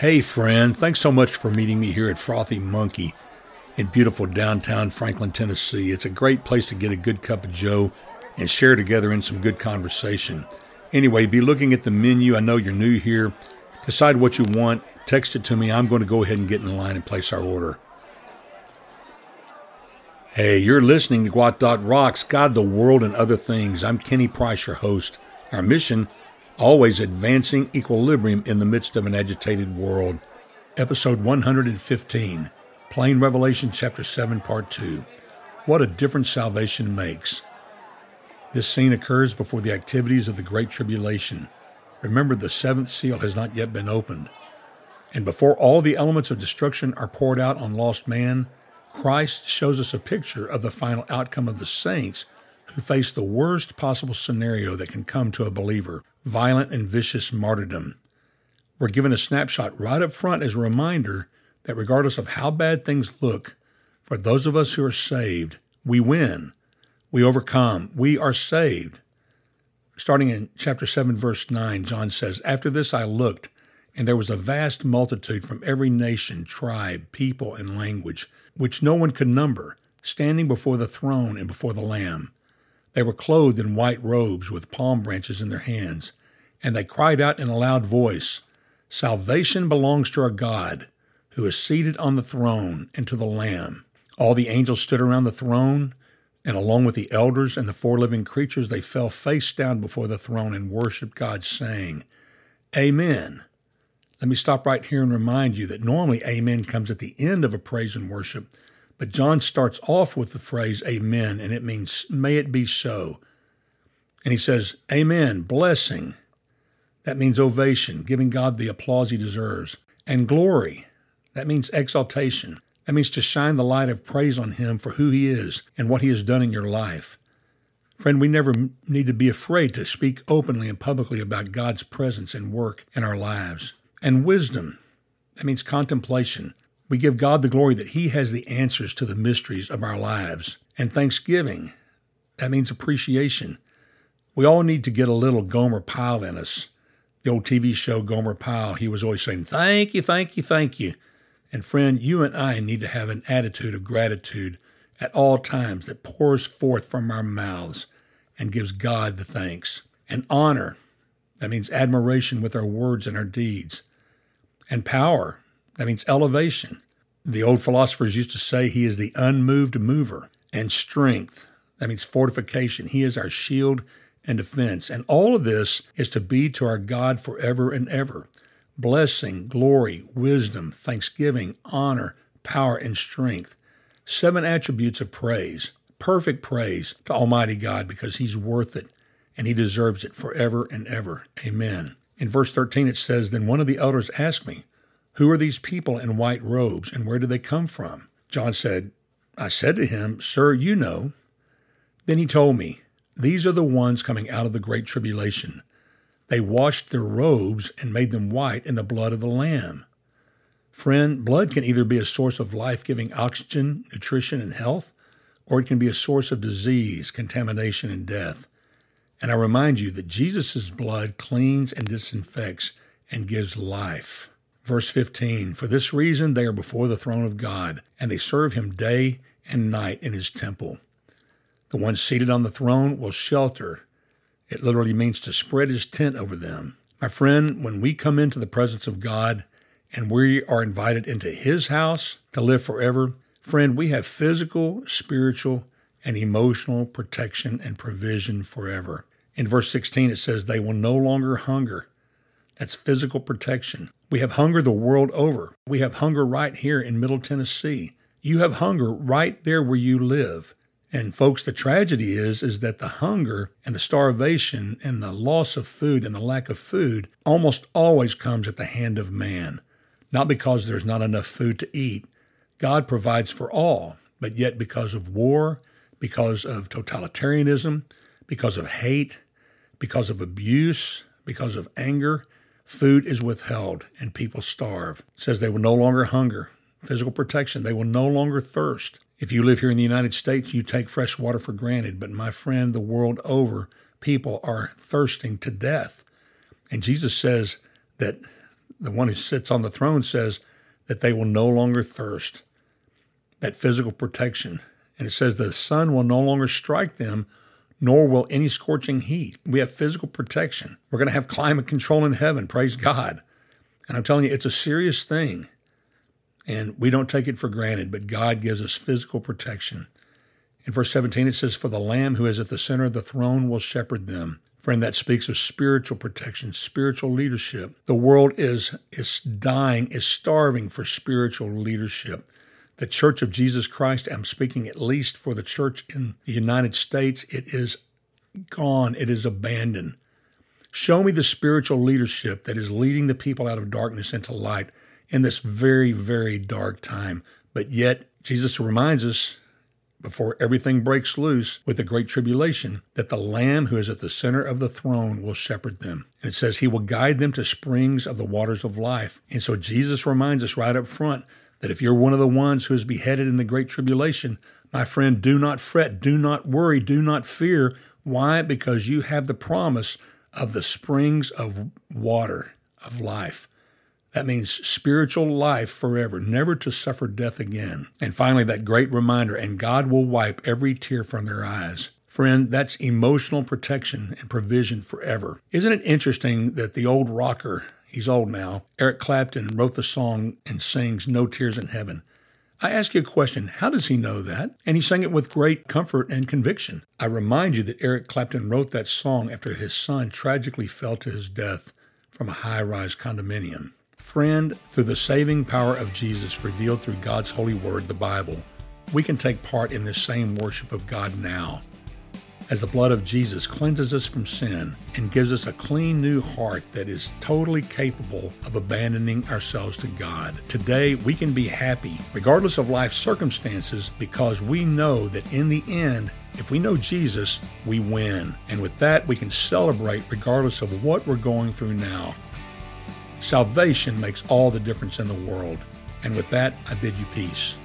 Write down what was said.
Hey, friend, thanks so much for meeting me here at Frothy Monkey in beautiful downtown Franklin, Tennessee. It's a great place to get a good cup of Joe and share together in some good conversation. Anyway, be looking at the menu. I know you're new here. Decide what you want, text it to me. I'm going to go ahead and get in line and place our order. Hey, you're listening to Gwot Dot Rocks, God, the World, and Other Things. I'm Kenny Price, your host. Our mission always advancing equilibrium in the midst of an agitated world. Episode 115, Plain Revelation, Chapter 7, Part 2. What a difference salvation makes. This scene occurs before the activities of the Great Tribulation. Remember, the seventh seal has not yet been opened. And before all the elements of destruction are poured out on lost man, Christ shows us a picture of the final outcome of the saints who face the worst possible scenario that can come to a believer violent and vicious martyrdom. We're given a snapshot right up front as a reminder that regardless of how bad things look, for those of us who are saved, we win. We overcome. We are saved. Starting in chapter 7, verse 9, John says, After this I looked, and there was a vast multitude from every nation, tribe, people, and language, which no one could number, standing before the throne and before the Lamb. They were clothed in white robes with palm branches in their hands, and they cried out in a loud voice Salvation belongs to our God, who is seated on the throne, and to the Lamb. All the angels stood around the throne, and along with the elders and the four living creatures, they fell face down before the throne and worshiped God, saying, Amen. Let me stop right here and remind you that normally Amen comes at the end of a praise and worship, but John starts off with the phrase Amen, and it means, May it be so. And he says, Amen, blessing. That means ovation, giving God the applause he deserves. And glory. That means exaltation. That means to shine the light of praise on him for who he is and what he has done in your life. Friend, we never need to be afraid to speak openly and publicly about God's presence and work in our lives. And wisdom. That means contemplation, we give God the glory that He has the answers to the mysteries of our lives. And thanksgiving, that means appreciation. We all need to get a little Gomer Pyle in us. The old TV show Gomer Pyle, he was always saying, Thank you, thank you, thank you. And friend, you and I need to have an attitude of gratitude at all times that pours forth from our mouths and gives God the thanks. And honor, that means admiration with our words and our deeds. And power, that means elevation. The old philosophers used to say he is the unmoved mover. And strength, that means fortification. He is our shield and defense. And all of this is to be to our God forever and ever. Blessing, glory, wisdom, thanksgiving, honor, power, and strength. Seven attributes of praise, perfect praise to Almighty God because He's worth it and He deserves it forever and ever. Amen. In verse 13, it says, Then one of the elders asked me, who are these people in white robes and where do they come from? John said, I said to him, Sir, you know. Then he told me, These are the ones coming out of the great tribulation. They washed their robes and made them white in the blood of the Lamb. Friend, blood can either be a source of life giving oxygen, nutrition, and health, or it can be a source of disease, contamination, and death. And I remind you that Jesus' blood cleans and disinfects and gives life. Verse 15 For this reason they are before the throne of God, and they serve him day and night in his temple. The one seated on the throne will shelter. It literally means to spread his tent over them. My friend, when we come into the presence of God and we are invited into his house to live forever, friend, we have physical, spiritual, and emotional protection and provision forever. In verse 16, it says, They will no longer hunger. That's physical protection. We have hunger the world over. We have hunger right here in Middle Tennessee. You have hunger right there where you live. And folks, the tragedy is is that the hunger and the starvation and the loss of food and the lack of food almost always comes at the hand of man. Not because there's not enough food to eat. God provides for all, but yet because of war, because of totalitarianism, because of hate, because of abuse, because of anger, Food is withheld and people starve. It says they will no longer hunger. Physical protection, they will no longer thirst. If you live here in the United States, you take fresh water for granted. But my friend, the world over, people are thirsting to death. And Jesus says that the one who sits on the throne says that they will no longer thirst. That physical protection. And it says the sun will no longer strike them, nor will any scorching heat. We have physical protection. We're going to have climate control in heaven. Praise God. And I'm telling you, it's a serious thing. And we don't take it for granted, but God gives us physical protection. In verse 17, it says, For the Lamb who is at the center of the throne will shepherd them. Friend, that speaks of spiritual protection, spiritual leadership. The world is, is dying, is starving for spiritual leadership. The Church of Jesus Christ, I'm speaking at least for the church in the United States, it is gone, it is abandoned. Show me the spiritual leadership that is leading the people out of darkness into light in this very, very dark time. But yet, Jesus reminds us before everything breaks loose with the great tribulation that the Lamb who is at the center of the throne will shepherd them. And it says he will guide them to springs of the waters of life. And so Jesus reminds us right up front that if you're one of the ones who is beheaded in the great tribulation, my friend, do not fret, do not worry, do not fear. Why? Because you have the promise of the springs of water of life. That means spiritual life forever, never to suffer death again. And finally, that great reminder, and God will wipe every tear from their eyes. Friend, that's emotional protection and provision forever. Isn't it interesting that the old rocker, he's old now, Eric Clapton wrote the song and sings No Tears in Heaven. I ask you a question how does he know that? And he sang it with great comfort and conviction. I remind you that Eric Clapton wrote that song after his son tragically fell to his death from a high rise condominium. Friend, through the saving power of Jesus revealed through God's holy word, the Bible, we can take part in this same worship of God now. As the blood of Jesus cleanses us from sin and gives us a clean new heart that is totally capable of abandoning ourselves to God. Today, we can be happy regardless of life's circumstances because we know that in the end, if we know Jesus, we win. And with that, we can celebrate regardless of what we're going through now. Salvation makes all the difference in the world. And with that, I bid you peace.